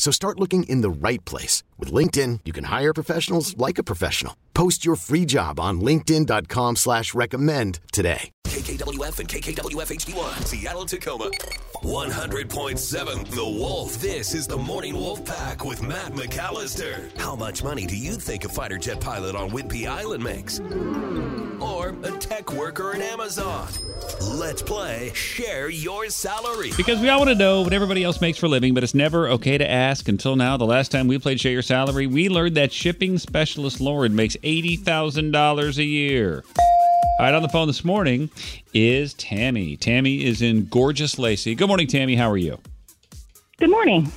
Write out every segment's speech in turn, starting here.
So start looking in the right place. With LinkedIn, you can hire professionals like a professional. Post your free job on linkedin.com slash recommend today. KKWF and KKWF HD1, Seattle, Tacoma. 100.7 The Wolf. This is the Morning Wolf Pack with Matt McAllister. How much money do you think a fighter jet pilot on Whidbey Island makes? Or a tech worker in Amazon? Let's play Share Your Salary. Because we all want to know what everybody else makes for a living, but it's never okay to ask until now. The last time we played Share Your Salary, we learned that shipping specialist Lauren makes $80,000 a year. All right, on the phone this morning is Tammi. Tammi is in gorgeous Lacey. Good morning, Tammi. How are you? Good morning.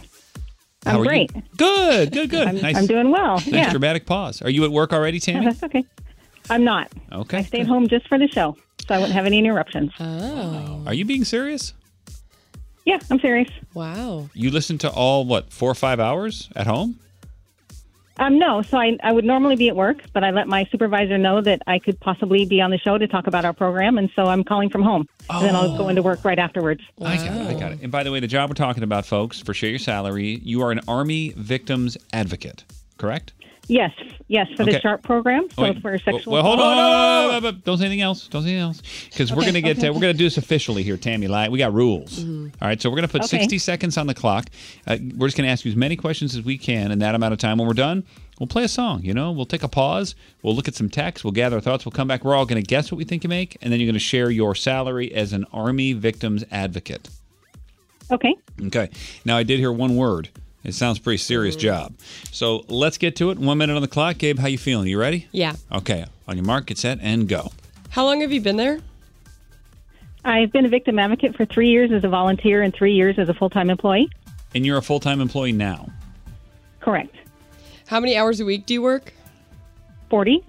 How I'm great. You? Good, good, good. I'm, nice, I'm doing well. nice yeah. dramatic pause. Are you at work already, Tammi? That's okay. I'm not. Okay. I stayed home just for the show, so I wouldn't have any interruptions. Oh, Are you being serious? Yeah, I'm serious. wow. You listen to all, what, four or five hours at home? Um, no, so I, I would normally be at work, but I let my supervisor know that I could possibly be on the show to talk about our program, and so I'm calling from home. And then I'll go into work right afterwards. I got it. I got it. And by the way, the job we're talking about, folks, for Share Your Salary, you are an Army Victims Advocate, correct? Yes, yes, for Okay. the Sharp program, so Wait, for sexual. Well, hold on. assault. no, no, no, no, Don't say anything else. Don't say anything else. Because we're gonna get. Uh, we're gonna do this officially here, Tammi. Light. We got rules. All right. So we're gonna put Okay. 60 seconds on the clock. Uh, we're just gonna ask you as many questions as we can in that amount of time. When we're done, we'll play a song. You know, we'll take a pause. We'll look at some text. We'll gather our thoughts. We'll come back. We're all gonna guess what we think you make, and then you're gonna share your salary as an Army Victims Advocate. Okay. Okay. Now I did hear one word. It sounds pretty serious job. So let's get to it. One minute on the clock. Gabe, how you feeling? You ready? Yeah. Okay. On your mark, get set, and go. How long have you been there? I've been a victim advocate for three years as a volunteer and three years as a full time employee. And you're a full time employee now. Correct. How many hours a week do you work? 40.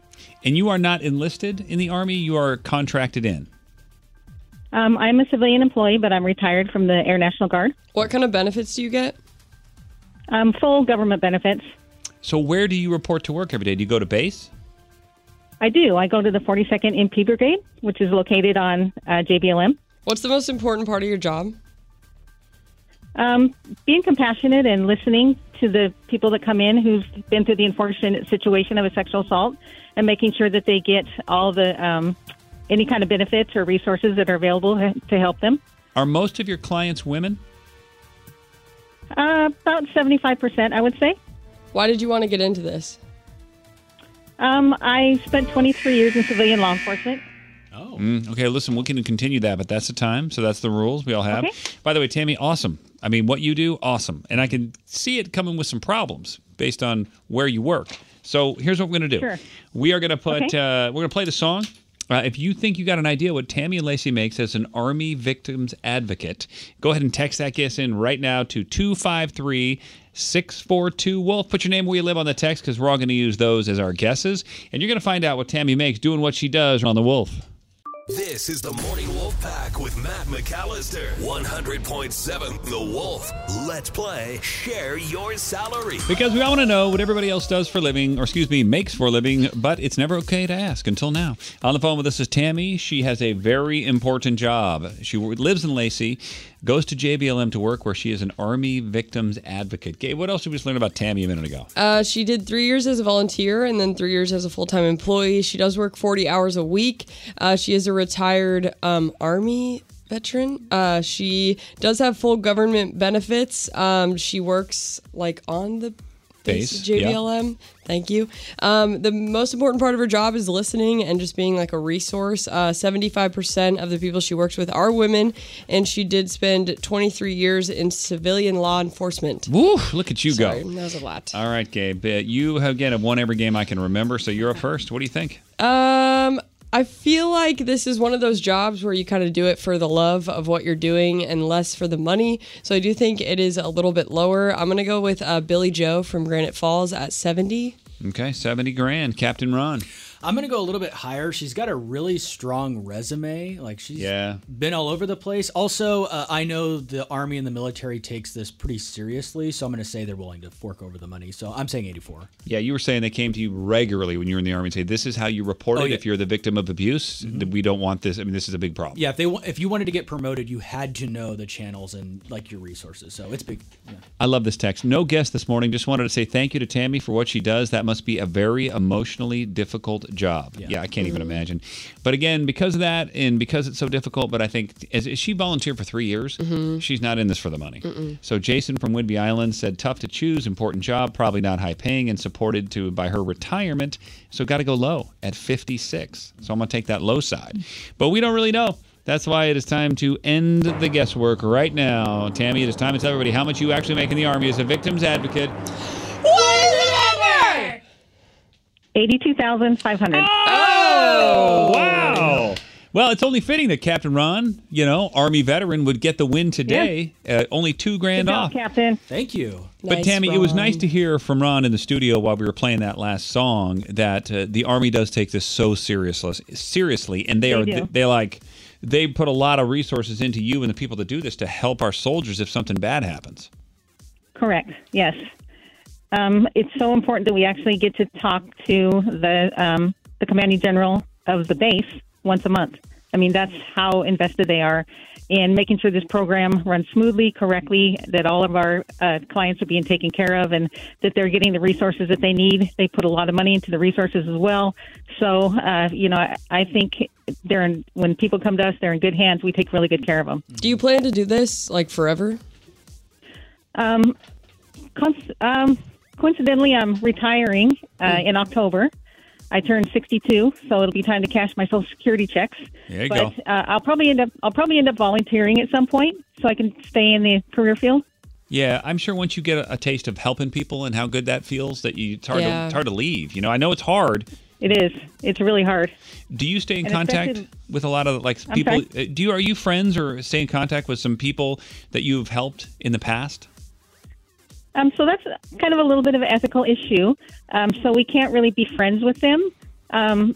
And you are not enlisted in the Army, you are contracted in. Um, I'm a civilian employee, but I'm retired from the Air National Guard. What kind of benefits do you get? Um, full government benefits. So where do you report to work every day? Do you go to base? I do. I go to the 42nd MP Brigade, which is located on uh, JBLM. What's the most important part of your job? Um, being compassionate and listening to the people that come in who've been through the unfortunate situation of a sexual assault and making sure that they get all the um, any kind of benefits or resources that are available to help them. Are most of your clients women? Uh, about 75%, I would say. Why did you want to get into this? Um, I spent 23 years in civilian law enforcement. Oh. Mm, okay, listen, we can continue that, but that's the time. So that's the rules we all have. Okay. By the way, Tammi, awesome. I mean, what you do, awesome. And I can see it coming with some problems based on where you work. So here's what we're going to do. Sure. We are going to put, Okay. uh, we're going to play the song. Uh, if you think you got an idea what Tammi Lacey makes as an Army victims advocate, go ahead and text that guess in right now to 253 642 Wolf. Put your name where you live on the text because we're all going to use those as our guesses. And you're going to find out what Tammi makes doing what she does on the Wolf. This is the Morning Wolf Pack with Matt McAllister. 100.7 The Wolf. Let's play Share Your Salary. Because we all want to know what everybody else does for a living, or excuse me, makes for a living, but it's never okay to ask until now. On the phone with us is Tammi. She has a very important job. She lives in Lacey, goes to JBLM to work where she is an Army victims advocate. Gabe, what else did we just learn about Tammi a minute ago? Uh, she did three years as a volunteer and then three years as a full time employee. She does work 40 hours a week. Uh, she is a retired um, Army veteran. Uh, she does have full government benefits. Um, she works like on the Base, yeah. JBLM. Thank you. Um, the most important part of her job is listening and just being like a resource. Uh, 75% of the people she works with are women, and she did spend 23 years in civilian law enforcement. Woo! Look at you Sorry, go. that was a lot. All right, Gabe. Uh, you again have won every game I can remember, so you're up first. What do you think? Um, I feel like this is one of those jobs where you kind of do it for the love of what you're doing and less for the money. So I do think it is a little bit lower. I'm going to go with uh, Billy Joe from Granite Falls at 70. Okay, seventy grand, Captain Ron. I'm gonna go a little bit higher. She's got a really strong resume. Like she's Yeah. been all over the place. Also, uh, I know the army and the military takes this pretty seriously, so I'm gonna say they're willing to fork over the money. So I'm saying 84. Yeah, you were saying they came to you regularly when you were in the army and say, "This is how you report it Oh, yeah. if you're the victim of abuse. that We don't want this. I mean, this is a big problem." Yeah, if they if you wanted to get promoted, you had to know the channels and like your resources. So it's big. Yeah. I love this text. No guest this morning. Just wanted to say thank you to Tammi for what she does. That must be a very emotionally difficult job. Yeah, I can't even mm-hmm. imagine. But again, because of that and because it's so difficult, but I think as, as she volunteered for three years, mm-hmm. she's not in this for the money. So Jason from Whidbey Island said, tough to choose, important job, probably not high paying, and supported to by her retirement. So got to go low at 56. So I'm going to take that low side. But we don't really know. That's why it is time to end the guesswork right now. Tammi, it is time to tell everybody how much you actually make in the Army as a victim's advocate. Eighty-two thousand five hundred. Oh, wow. Well, it's only fitting that Captain Ron, you know, Army veteran, would get the win today. Uh, only two grand off. Captain. Thank you. But Nice, Tammi, it was nice to hear from Ron in the studio while we were playing that last song that uh, the Army does take this so seriously, seriously, and they, They are do. they like they put a lot of resources into you and the people that do this to help our soldiers if something bad happens. Correct. Yes. Um, it's so important that we actually get to talk to the um, the commanding general of the base once a month. I mean, that's how invested they are in making sure this program runs smoothly, correctly, that all of our uh, clients are being taken care of, and that they're getting the resources that they need. They put a lot of money into the resources as well. So, uh, you know, I, I think they're in, when people come to us, they're in good hands. We take really good care of them. Do you plan to do this like forever? Um, cons- um, coincidentally, I'm retiring uh, in October. I turned 62, so it'll be time to cash my Social Security checks. There you but go. Uh, I'll probably end up I'll probably end up volunteering at some point, so I can stay in the career field. Yeah, I'm sure once you get a, a taste of helping people and how good that feels, that you it's hard, to, it's hard to leave. You know, I know it's hard. It is. It's really hard. Do you stay in And contact with a lot of like I'm people? sorry? uh, Do you are you friends or stay in contact with some people that you've helped in the past? Um, so that's kind of a little bit of an ethical issue. Um, so we can't really be friends with them. Um,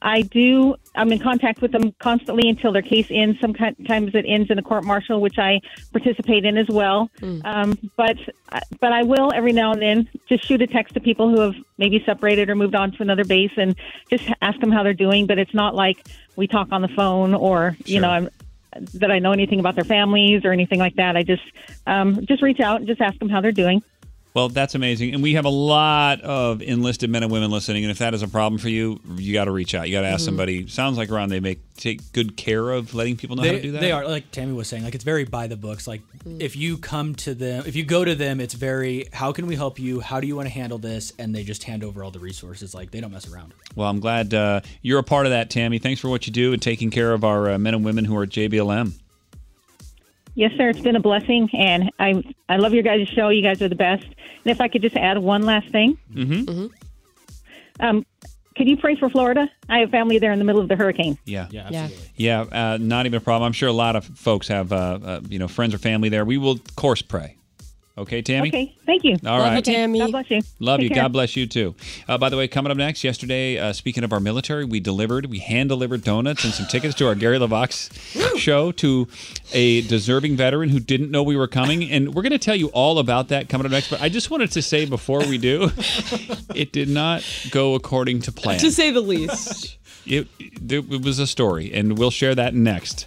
I do. I'm in contact with them constantly until their case ends. Sometimes it ends in a court martial, which I participate in as well. Um, but but I will every now and then just shoot a text to people who have maybe separated or moved on to another base and just ask them how they're doing. But it's not like we talk on the phone or you Sure. know I'm that I know anything about their families or anything like that. I just um, just reach out and just ask them how they're doing. Well, that's amazing, and we have a lot of enlisted men and women listening. And if that is a problem for you, you got to reach out. You got to ask somebody. Sounds like Ron, they make take good care of letting people know how to do that. they are like Tammi was saying, like it's very by the books. Like if you come to them, if you go to them, it's very how can we help you? How do you want to handle this? And they just hand over all the resources. Like they don't mess around. Well, I'm glad uh, you're a part of that, Tammi. Thanks for what you do and taking care of our uh, men and women who are at JBLM. Yes, sir. It's been a blessing, and I I love your guys' show. You guys are the best. And if I could just add one last thing, mm-hmm. um, could you pray for Florida? I have family there in the middle of the hurricane. Yeah. Yeah, Yeah. absolutely. Yeah, uh, not even a problem. I'm sure a lot of folks have, uh, uh, you know, friends or family there. We will, of course, pray. Okay, Tammi? Okay, thank you. All Love right. you, Tammi. God bless you. Love Take you. care. God bless you too. Uh, by the way, coming up next, yesterday, uh, speaking of our military, we delivered, we hand delivered donuts and some tickets to our Gary LeVox show to a deserving veteran who didn't know we were coming. And we're going to tell you all about that coming up next. But I just wanted to say before we do, it did not go according to plan. To say the least. It, it was a story, and we'll share that next.